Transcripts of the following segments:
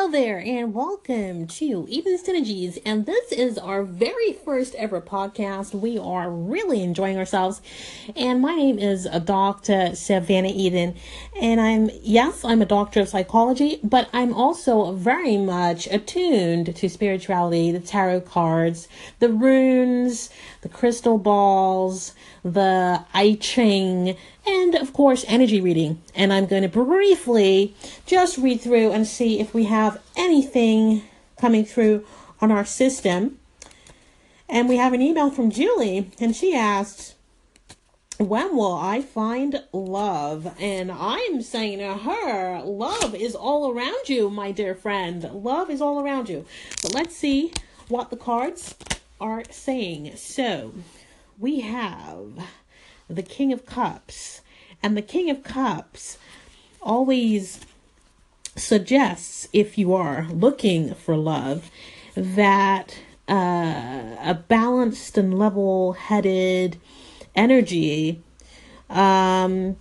Hello there, and welcome to Eden Synergies. And this is our very first ever podcast. We are really enjoying ourselves. And my name is Dr. Savannah Eden. And I'm, yes, I'm a doctor of psychology, but I'm also very much attuned to spirituality, the tarot cards, the runes, the crystal balls, the I Ching, and of course, energy reading. And I'm going to briefly just read through and see if we have anything coming through on our system. And we have an email from Julie, and she asked, When will I find love? And I'm saying to her, Love is all around you, my dear friend. Love is all around you. But let's see what the cards are saying. So we have the King of Cups. And the King of Cups always suggests, if you are looking for love, that uh, a balanced and level headed energy um,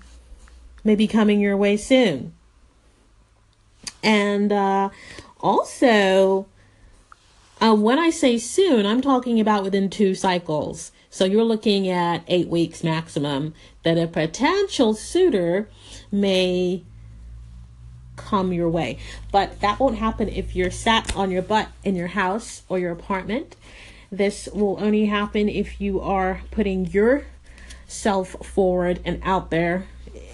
may be coming your way soon. And uh, also, uh, when I say soon, I'm talking about within two cycles. So you're looking at eight weeks maximum that a potential suitor may come your way. But that won't happen if you're sat on your butt in your house or your apartment. This will only happen if you are putting yourself forward and out there.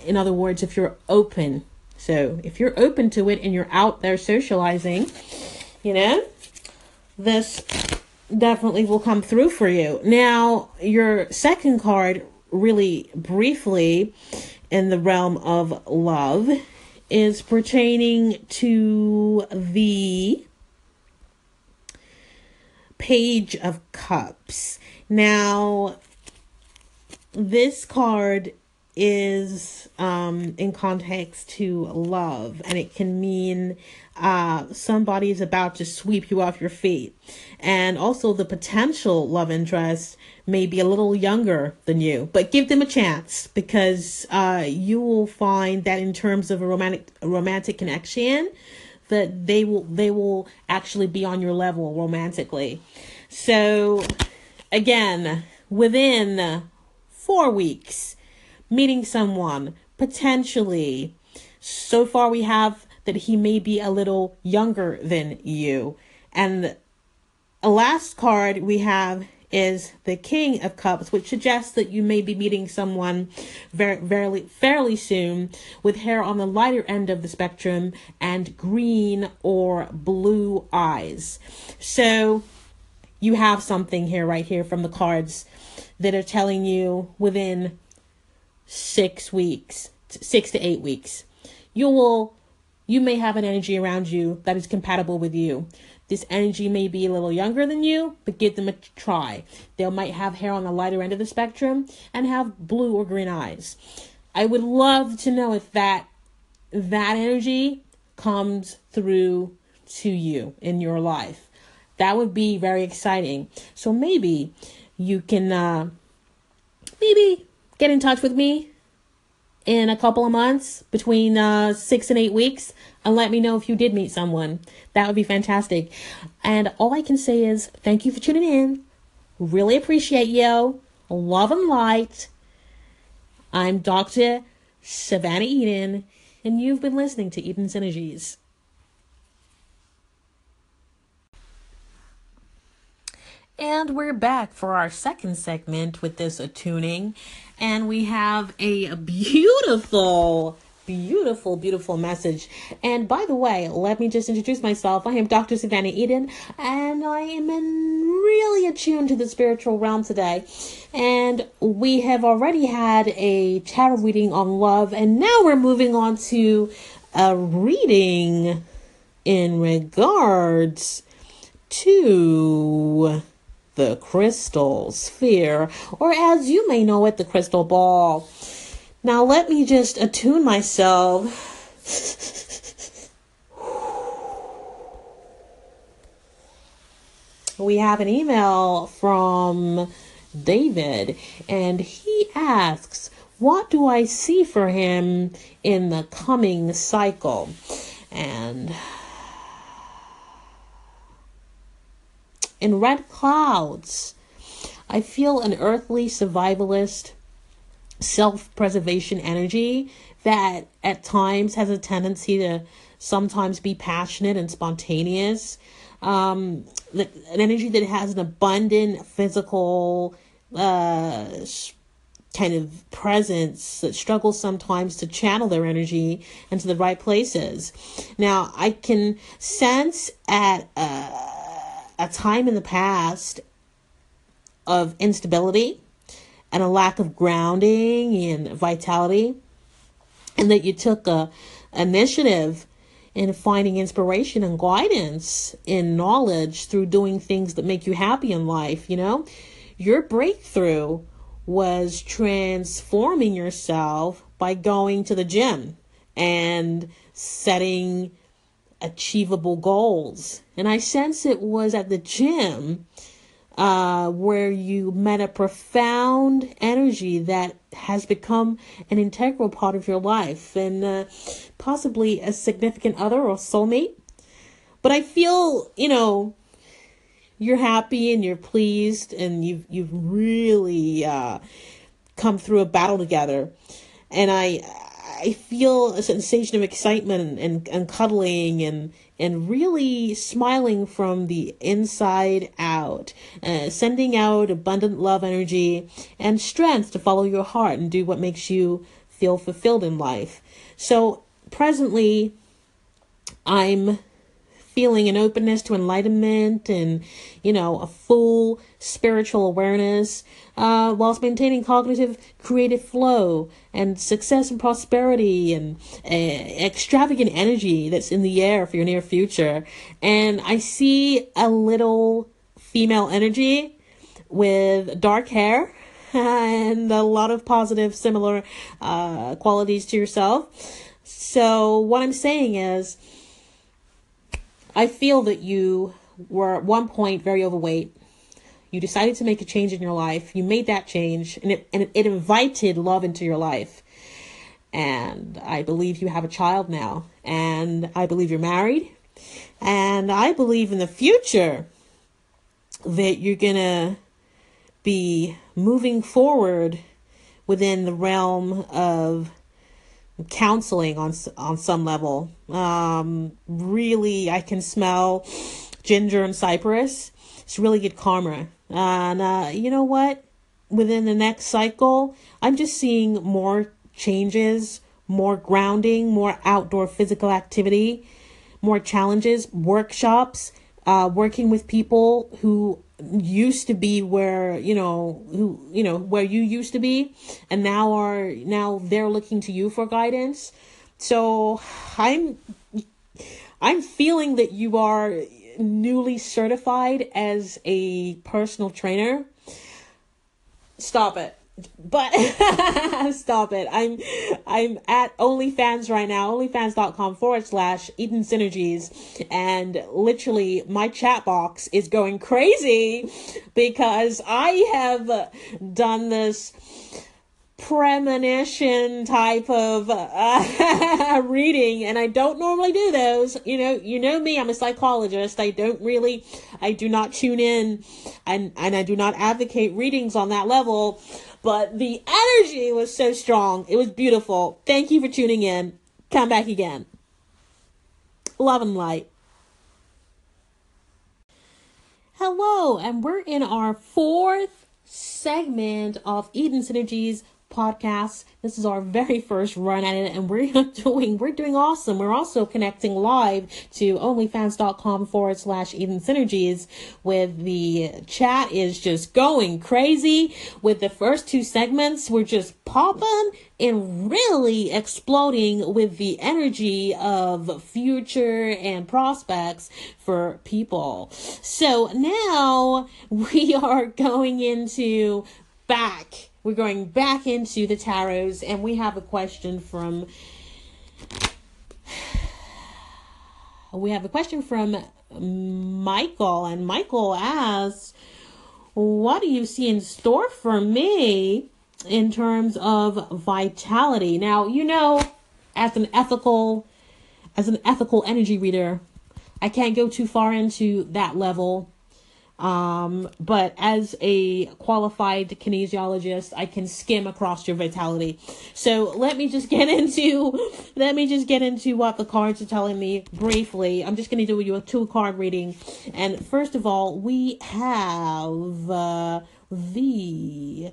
In other words, if you're open. So if you're open to it and you're out there socializing, you know, this definitely will come through for you. Now, your second card, really briefly, in the realm of love, is pertaining to the Page of Cups. Now, this card is um, in context to love, and it can mean uh, somebody is about to sweep you off your feet. And also, the potential love interest may be a little younger than you, but give them a chance because uh, you will find that in terms of a romantic a romantic connection, that they will they will actually be on your level romantically. So, again, within four weeks, meeting someone potentially. So far, we have that he may be a little younger than you. And a last card we have is the King of Cups, which suggests that you may be meeting someone very, very, fairly soon with hair on the lighter end of the spectrum and green or blue eyes. So you have something here, right here from the cards that are telling you within six weeks, six to eight weeks, you will you may have an energy around you that is compatible with you. This energy may be a little younger than you, but give them a try. They might have hair on the lighter end of the spectrum and have blue or green eyes. I would love to know if that that energy comes through to you in your life. That would be very exciting. So maybe you can uh, maybe get in touch with me in a couple of months, between uh, six and eight weeks, and let me know if you did meet someone. That would be fantastic. And all I can say is thank you for tuning in. Really appreciate you. Love and light. I'm Dr. Savannah Eden, and you've been listening to Eden Synergies. And we're back for our second segment with this attuning. And we have a beautiful, beautiful, beautiful message. And by the way, let me just introduce myself. I am Dr. Savannah Eden, and I am really attuned to the spiritual realm today. And we have already had a tarot reading on love, and now we're moving on to a reading in regards to the crystal sphere, or as you may know it, the crystal ball. Now, let me just attune myself. we have an email from David, and he asks, What do I see for him in the coming cycle? And in red clouds. I feel an earthly survivalist self preservation energy that at times has a tendency to sometimes be passionate and spontaneous. Um, an energy that has an abundant physical uh, kind of presence that struggles sometimes to channel their energy into the right places. Now, I can sense at a, a time in the past of instability and a lack of grounding and vitality, and that you took a initiative in finding inspiration and guidance in knowledge through doing things that make you happy in life, you know? Your breakthrough was transforming yourself by going to the gym and setting achievable goals. And I sense it was at the gym uh, where you met a profound energy that has become an integral part of your life and uh, possibly a significant other or soulmate. But I feel, you know, you're happy and you're pleased and you've you've really uh, come through a battle together, and I I feel a sensation of excitement and, and, cuddling and and really smiling from the inside out, uh, sending out abundant love energy and strength to follow your heart and do what makes you feel fulfilled in life. So presently, I'm feeling an openness to enlightenment and, you know, a full spiritual awareness, uh, whilst maintaining cognitive creative flow and success and prosperity and uh, extravagant energy that's in the air for your near future. And I see a little female energy with dark hair and a lot of positive, similar uh, qualities to yourself. So, what I'm saying is, I feel that you were at one point very overweight. You decided to make a change in your life. You made that change and it, and it invited love into your life. And I believe you have a child now. And I believe you're married. And I believe in the future that you're going to be moving forward within the realm of counseling on on some level. Um, really, I can smell ginger and cypress. It's really good karma. And uh, you know what? Within the next cycle, I'm just seeing more changes, more grounding, more outdoor physical activity, more challenges, workshops, uh, working with people who used to be where you know who you know where you used to be and now are now they're looking to you for guidance. So i'm i'm feeling that you are newly certified as a personal trainer. Stop it but stop it. I'm I'm at OnlyFans right now, onlyfans.com forward slash Eden Synergies. And literally my chat box is going crazy because I have done this premonition type of uh, reading and I don't normally do those. You know, you know me, I'm a psychologist. I don't really I do not tune in and and I do not advocate readings on that level but the energy was so strong. It was beautiful. Thank you for tuning in. Come back again. Love and light. Hello, and we're in our fourth segment of Eden Synergies podcast. This is our very first run at it, and we're doing we're doing awesome. We're also connecting live to onlyfans.com forward slash Eden Synergies with the chat is just going crazy. With the first two segments, we're just popping and really exploding with the energy of future and prospects for people. So now we are going into back we're going back into the tarots, and we have a question from. We have a question from Michael, and Michael asks, What do you see in store for me in terms of vitality? Now, you know, as an ethical as an ethical energy reader, I can't go too far into that level Um, but as a qualified kinesiologist, I can skim across your vitality. So let me just get into let me just get into what the cards are telling me briefly. I'm just going to do you a two card reading, and first of all, we have uh, the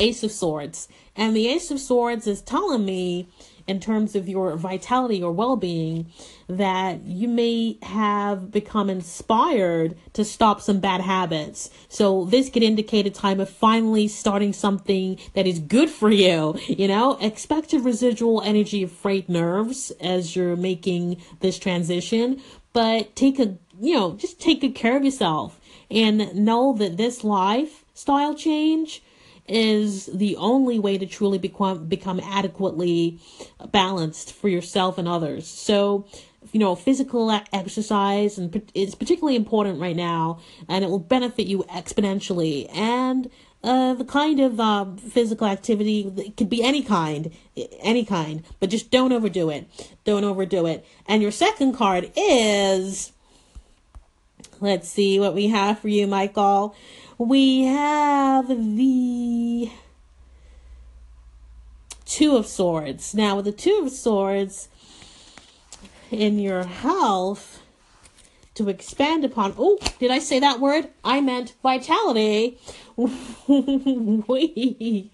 Ace of Swords, and the Ace of Swords is telling me in terms of your vitality or well being that you may have become inspired to stop some bad habits. So this could indicate a time of finally starting something that is good for you. You know, expect a residual energy of frayed nerves as you're making this transition, but take a, you know, just take good care of yourself and know that this lifestyle change is the only way to truly become become adequately balanced for yourself and others. So, you know, physical exercise and it's particularly important right now, and it will benefit you exponentially. And uh, the kind of um, physical activity it could be any kind, any kind, but just don't overdo it. Don't overdo it. And your second card is. Let's see what we have for you, Michael we have the Two of Swords. Now, with the Two of Swords in your health, to expand upon. Oh, did I say that word? I meant vitality. we,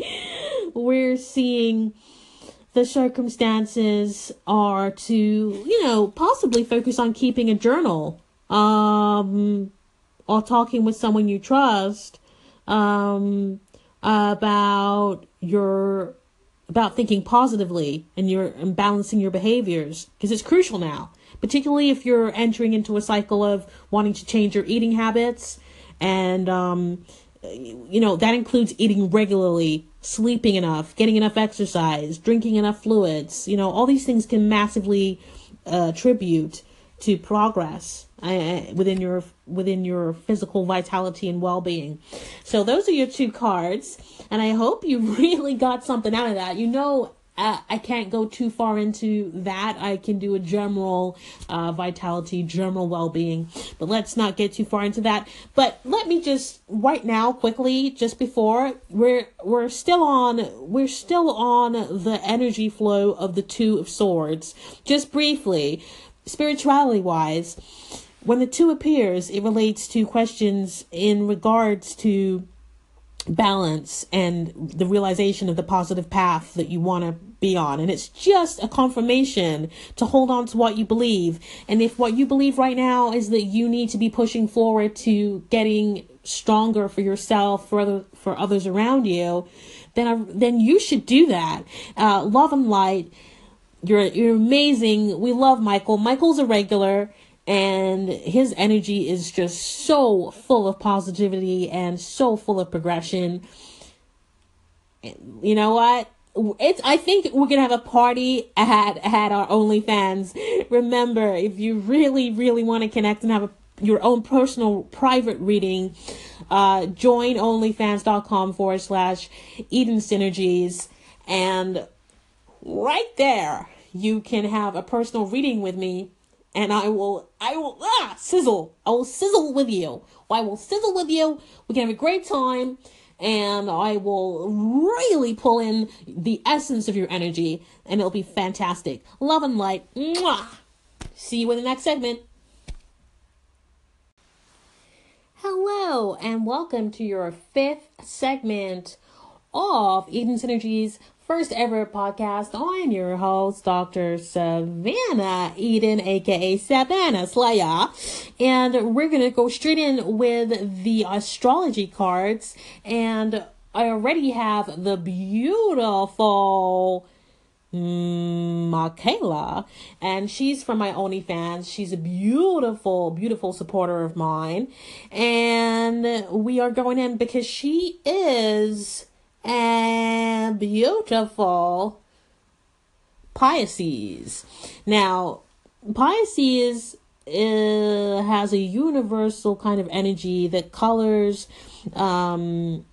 we're seeing the circumstances are to, you know, possibly focus on keeping a journal. Um, or talking with someone you trust um, about your about thinking positively and you're and balancing your behaviors because it's crucial now. Particularly if you're entering into a cycle of wanting to change your eating habits and um, you know that includes eating regularly sleeping enough getting enough exercise drinking enough fluids you know all these things can massively uh, tribute to progress uh, within your within your physical vitality and well-being. So those are your two cards and I hope you really got something out of that. You know uh, I can't go too far into that. I can do a general uh, vitality, general well-being, but let's not get too far into that. But let me just right now, quickly, just before we're we're still on we're still on the energy flow of the two of swords. Just briefly, spirituality wise, when the two appears, it relates to questions in regards to balance and the realization of the positive path that you want to be on. And it's just a confirmation to hold on to what you believe. And if what you believe right now is that you need to be pushing forward to getting stronger for yourself, for other, for others around you, then, I, then you should do that. Uh, love and light you're you're amazing. We love Michael. Michael's a regular and his energy is just so full of positivity and so full of progression. You know what? It's I think we're gonna have a party at at our OnlyFans. Remember, if you really, really want to connect and have a your own personal private reading, uh, join onlyfans.com forward slash Eden Synergies and right there, you can have a personal reading with me and I will, I will, ah, sizzle. I will sizzle with you. I will sizzle with you. We can have a great time and I will really pull in the essence of your energy and it'll be fantastic. Love and light. Mwah. See you in the next segment. Hello and welcome to your fifth segment of Eden Synergies first ever podcast. I'm your host, Dr. Savannah Eden, aka Savannah Slayer. And we're going to go straight in with the astrology cards. And I already have the beautiful. Michaela, and she's from my OnlyFans. She's a beautiful, beautiful supporter of mine, and we are going in because she is and beautiful Pisces. Now, Pisces uh, has a universal kind of energy that colors um,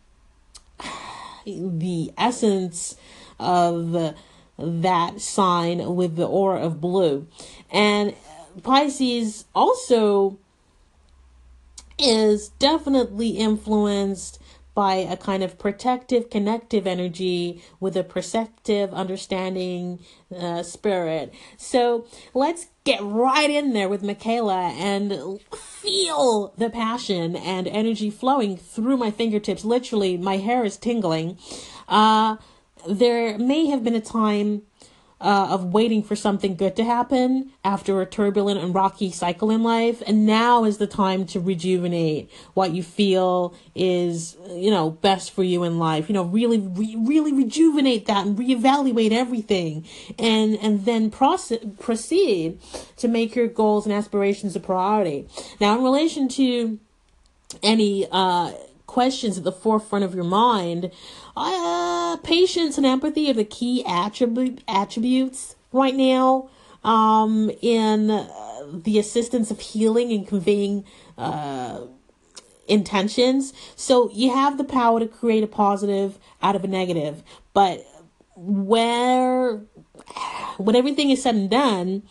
the essence of that sign with the aura of blue. And Pisces also is definitely influenced by a kind of protective, connective energy with a perceptive, understanding uh, spirit. So let's get right in there with Michaela and feel the passion and energy flowing through my fingertips. Literally, my hair is tingling. Uh, there may have been a time uh, of waiting for something good to happen after a turbulent and rocky cycle in life. And now is the time to rejuvenate what you feel is, you know, best for you in life. You know, really, re- really rejuvenate that and reevaluate everything and, and then process, proceed to make your goals and aspirations a priority. Now, in relation to any, uh, questions at the forefront of your mind, uh, patience and empathy are the key attribute attributes right now um, in uh, the assistance of healing and conveying uh, intentions. So you have the power to create a positive out of a negative, but where when everything is said and done,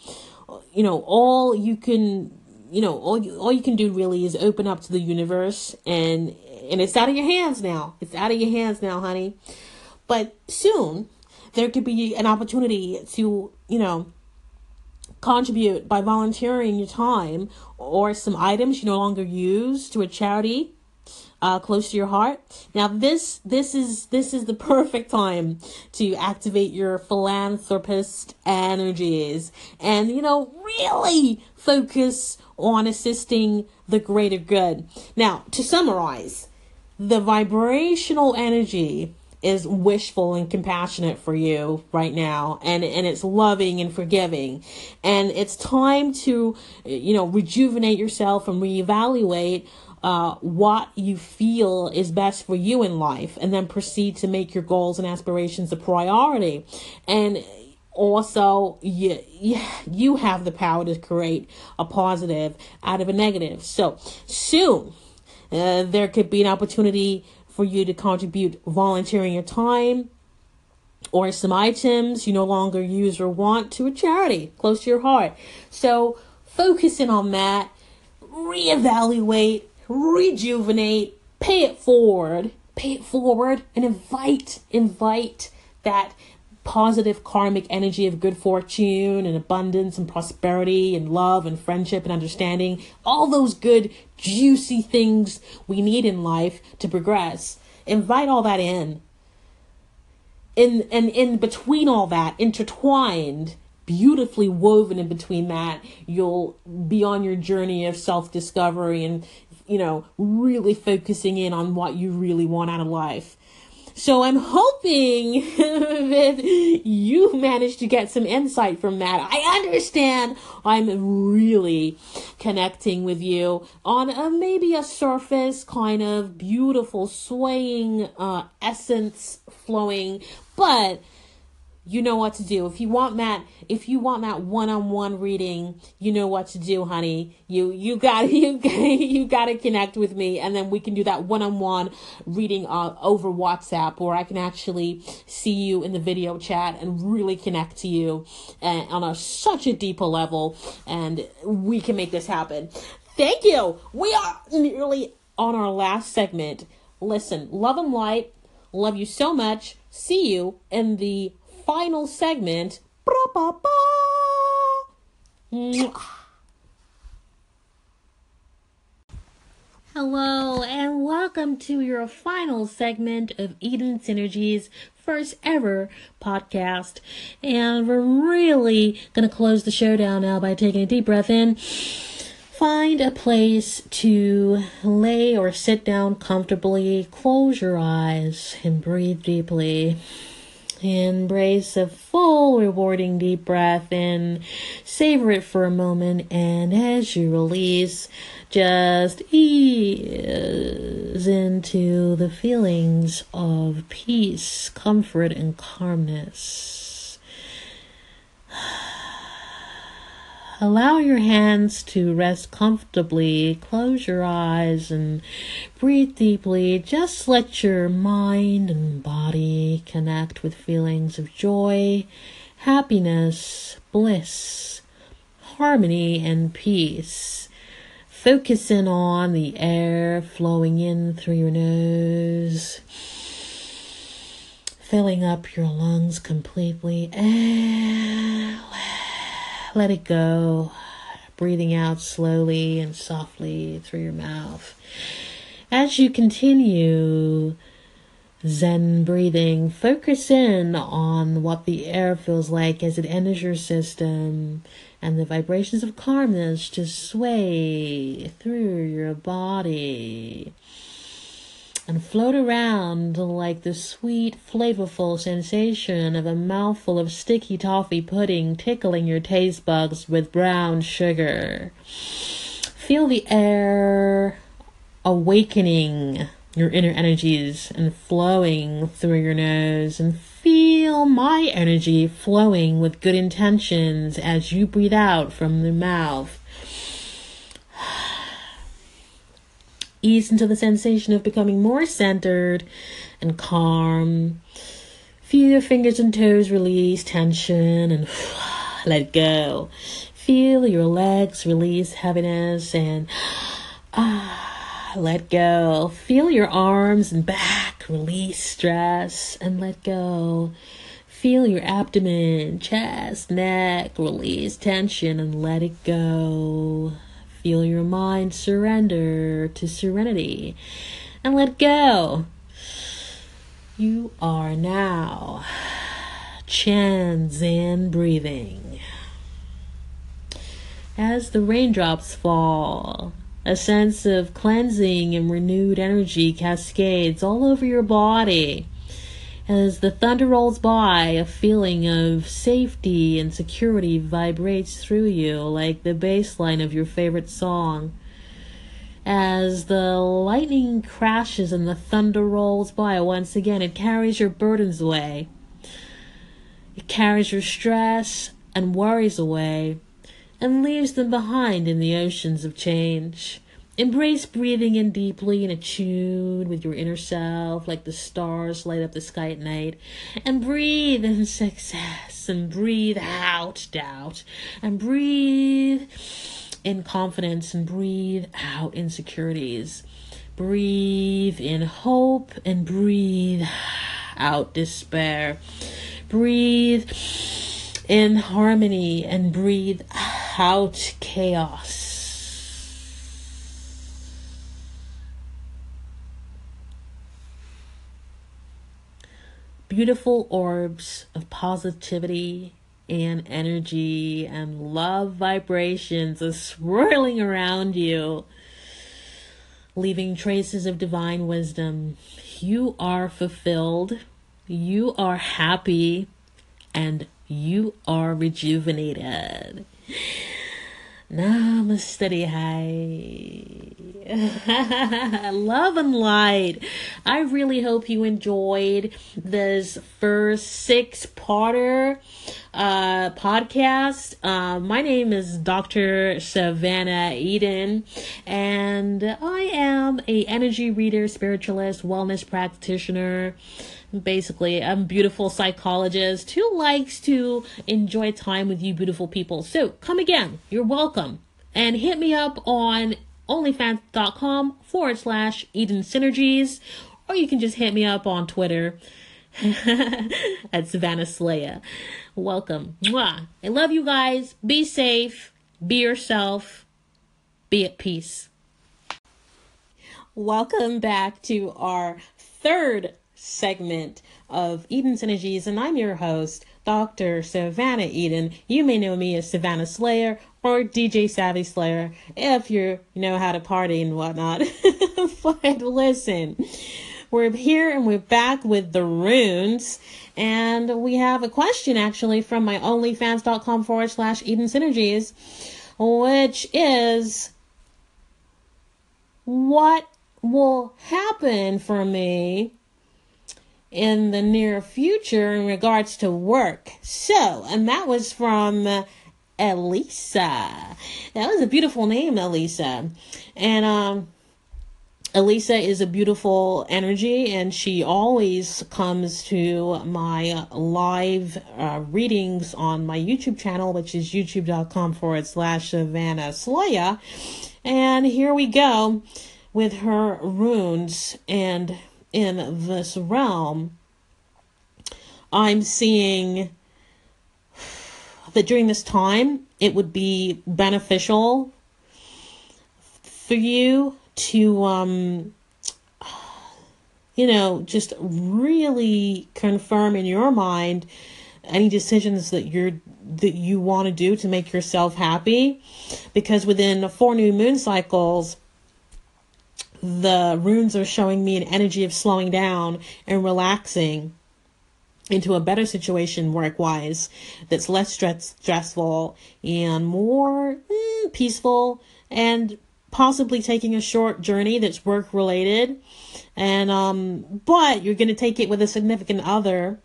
you know, all you can you know all you, all you can do really is open up to the universe and and it's out of your hands now. It's out of your hands now, honey. But soon there could be an opportunity to, you know, contribute by volunteering your time or some items you no longer use to a charity uh, close to your heart. Now this this is this is the perfect time to activate your philanthropist energies and you know really focus on assisting the greater good. Now to summarize, the vibrational energy is wishful and compassionate for you right now and and it's loving and forgiving. And it's time to you know rejuvenate yourself and reevaluate uh, what you feel is best for you in life and then proceed to make your goals and aspirations a priority. And also you, you have the power to create a positive out of a negative. So soon uh, there could be an opportunity for you to contribute volunteering your time or some items you no longer use or want to a charity close to your heart. So focusing on that, reevaluate, rejuvenate, pay it forward, pay it forward, and invite, invite that positive karmic energy of good fortune and abundance and prosperity and love and friendship and understanding, all those good, juicy things we need in life to progress. Invite all that in. In and in between all that, intertwined, beautifully woven in between that, you'll be on your journey of self discovery and you know, really focusing in on what you really want out of life. So I'm hoping you managed to get some insight from that. I understand I'm really connecting with you on a, maybe a surface kind of beautiful swaying uh, essence flowing, but you know what to do. If you want that, if you want that one-on-one reading, you know what to do, honey. You you got you you got to connect with me, and then we can do that one-on-one reading uh, over WhatsApp, or I can actually see you in the video chat and really connect to you uh, on a such a deeper level, and we can make this happen. Thank you. We are nearly on our last segment. Listen, love and light. Love you so much. See you in the final segment. Hello, and welcome to your final segment of Eden Synergy's first ever podcast. And we're really going to close the show down now by taking a deep breath in. Find a place to lay or sit down comfortably, close your eyes, and breathe deeply. Embrace a full, rewarding deep breath and savor it for a moment. And as you release, just ease into the feelings of peace, comfort, and calmness. Allow your hands to rest comfortably. Close your eyes and breathe deeply. Just let your mind and body connect with feelings of joy, happiness, bliss, harmony, and peace. focusing on the air flowing in through your nose, filling up your lungs completely. And let it go. Breathing out slowly and softly through your mouth. As you continue Zen breathing, focus in on what the air feels like as it enters your system and the vibrations of calmness just sway through your body and float around like the sweet, flavorful sensation of a mouthful of sticky toffee pudding tickling your taste buds with brown sugar. Feel the air awakening your inner energies and flowing through your nose and feel my energy flowing with good intentions as you breathe out from the mouth. Ease into the sensation of becoming more centered and calm. Feel your fingers and toes release tension and let go. Feel your legs release heaviness and ah let go. Feel your arms and back release stress and let go. Feel your abdomen, chest, neck release tension and let it go. Feel your mind surrender to serenity and let go. You are now Chan Zen breathing. As the raindrops fall, a sense of cleansing and renewed energy cascades all over your body. As the thunder rolls by, a feeling of safety and security vibrates through you like the bass line of your favorite song. As the lightning crashes and the thunder rolls by once again, it carries your burdens away. It carries your stress and worries away and leaves them behind in the oceans of change. Embrace breathing in deeply and attune with your inner self, like the stars light up the sky at night. And breathe in success, and breathe out doubt, and breathe in confidence, and breathe out insecurities. Breathe in hope, and breathe out despair. Breathe in harmony and breathe out chaos. Beautiful orbs of positivity and energy and love vibrations are swirling around you, leaving traces of divine wisdom. You are fulfilled, you are happy, and you are rejuvenated. Namaste. Hi. Love and light. I really hope you enjoyed this first six parter uh, podcast. Uh, my name is Dr. Savannah Eden, and I am a energy reader, spiritualist, wellness practitioner basically I'm a beautiful psychologist who likes to enjoy time with you beautiful people. So come again. You're welcome. And hit me up on onlyfans.com forward slash Eden Synergies, or you can just hit me up on Twitter at Savannah Slaya. Welcome. Mwah. I love you guys. Be safe. Be yourself. Be at peace. Welcome back to our third segment of Eden Synergies, and I'm your host, Dr. Savannah Eden. You may know me as Savannah Slayer or DJ Savvy Slayer if you know how to party and whatnot. but listen, we're here and we're back with the runes. And we have a question actually from my onlyfans.com forward slash Eden Synergies, which is what will happen for me in the near future in regards to work. So, and that was from Elisa. That was a beautiful name, Elisa. And um Elisa is a beautiful energy, and she always comes to my live uh, readings on my YouTube channel, which is youtube.com forward slash Savannah Sloya. And here we go with her runes. And in this realm, I'm seeing that during this time, it would be beneficial for you to um you know just really confirm in your mind any decisions that you're that you want to do to make yourself happy. Because within four new moon cycles the runes are showing me an energy of slowing down and relaxing into a better situation work wise that's less stress- stressful and more mm, peaceful and possibly taking a short journey that's work related and um but you're going to take it with a significant other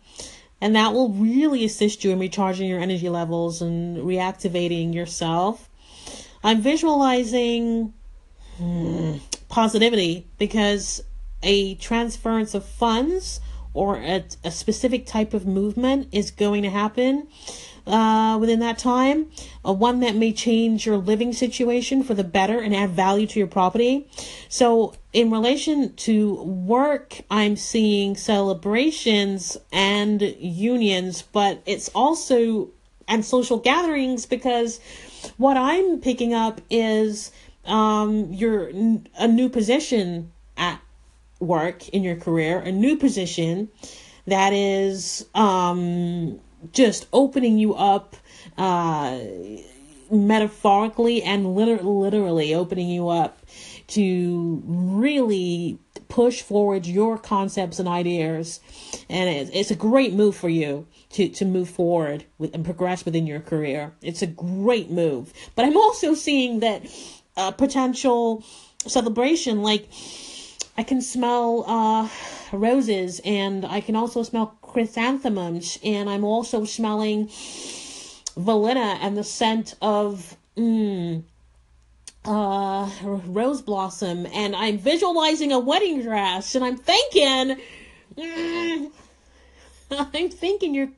and that will really assist you in recharging your energy levels and reactivating yourself. I'm visualizing positivity because a transference of funds or a, a specific type of movement is going to happen uh, within that time, uh, one that may change your living situation for the better and add value to your property. So, in relation to work, I'm seeing celebrations and unions, but it's also and social gatherings because what I'm picking up is um, your a new position at work in your career, a new position that is um just opening you up uh, metaphorically and liter- literally opening you up to really push forward your concepts and ideas. And it's, it's a great move for you to, to move forward with and progress within your career. It's a great move. But i'm also seeing that a potential celebration. Like i can smell uh roses and i can also smell chrysanthemums, and I'm also smelling valena and the scent of mm, uh, rose blossom, and I'm visualizing a wedding dress, and I'm thinking, mm, I'm thinking you're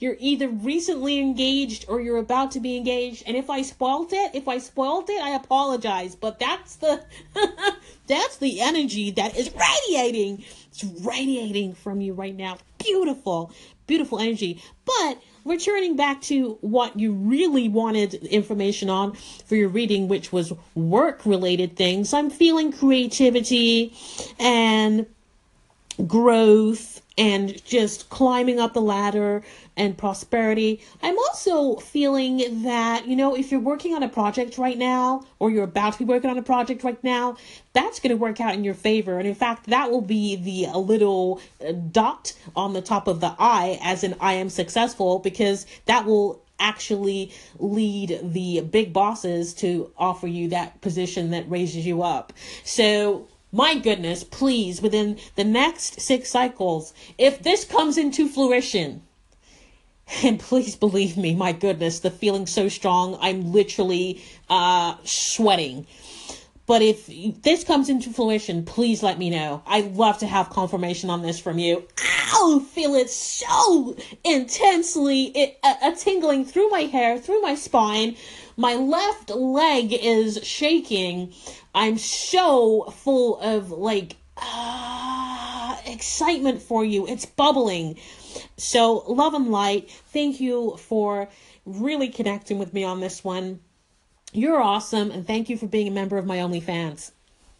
you're either recently engaged or you're about to be engaged. And if I spoiled it, if I spoiled it, I apologize. But that's the that's the energy that is radiating. It's radiating from you right now. Beautiful, beautiful energy. But returning back to what you really wanted information on for your reading, which was work related things, I'm feeling creativity and growth and just climbing up the ladder and prosperity. I'm also feeling that, you know, if you're working on a project right now or you're about to be working on a project right now, that's going to work out in your favor. And in fact, that will be the little uh, dot on the top of the I as in I am successful because that will actually lead the big bosses to offer you that position that raises you up. So my goodness, please, within the next six cycles, if this comes into fruition, and please believe me, my goodness, the feeling's so strong, I'm literally uh, sweating. But if this comes into fruition, please let me know. I'd love to have confirmation on this from you. Ow! Feel it so intensely, it, a, a tingling through my hair, through my spine. My left leg is shaking. I'm so full of like uh, excitement for you. It's bubbling. So, love and light. Thank you for really connecting with me on this one. You're awesome, and thank you for being a member of my OnlyFans.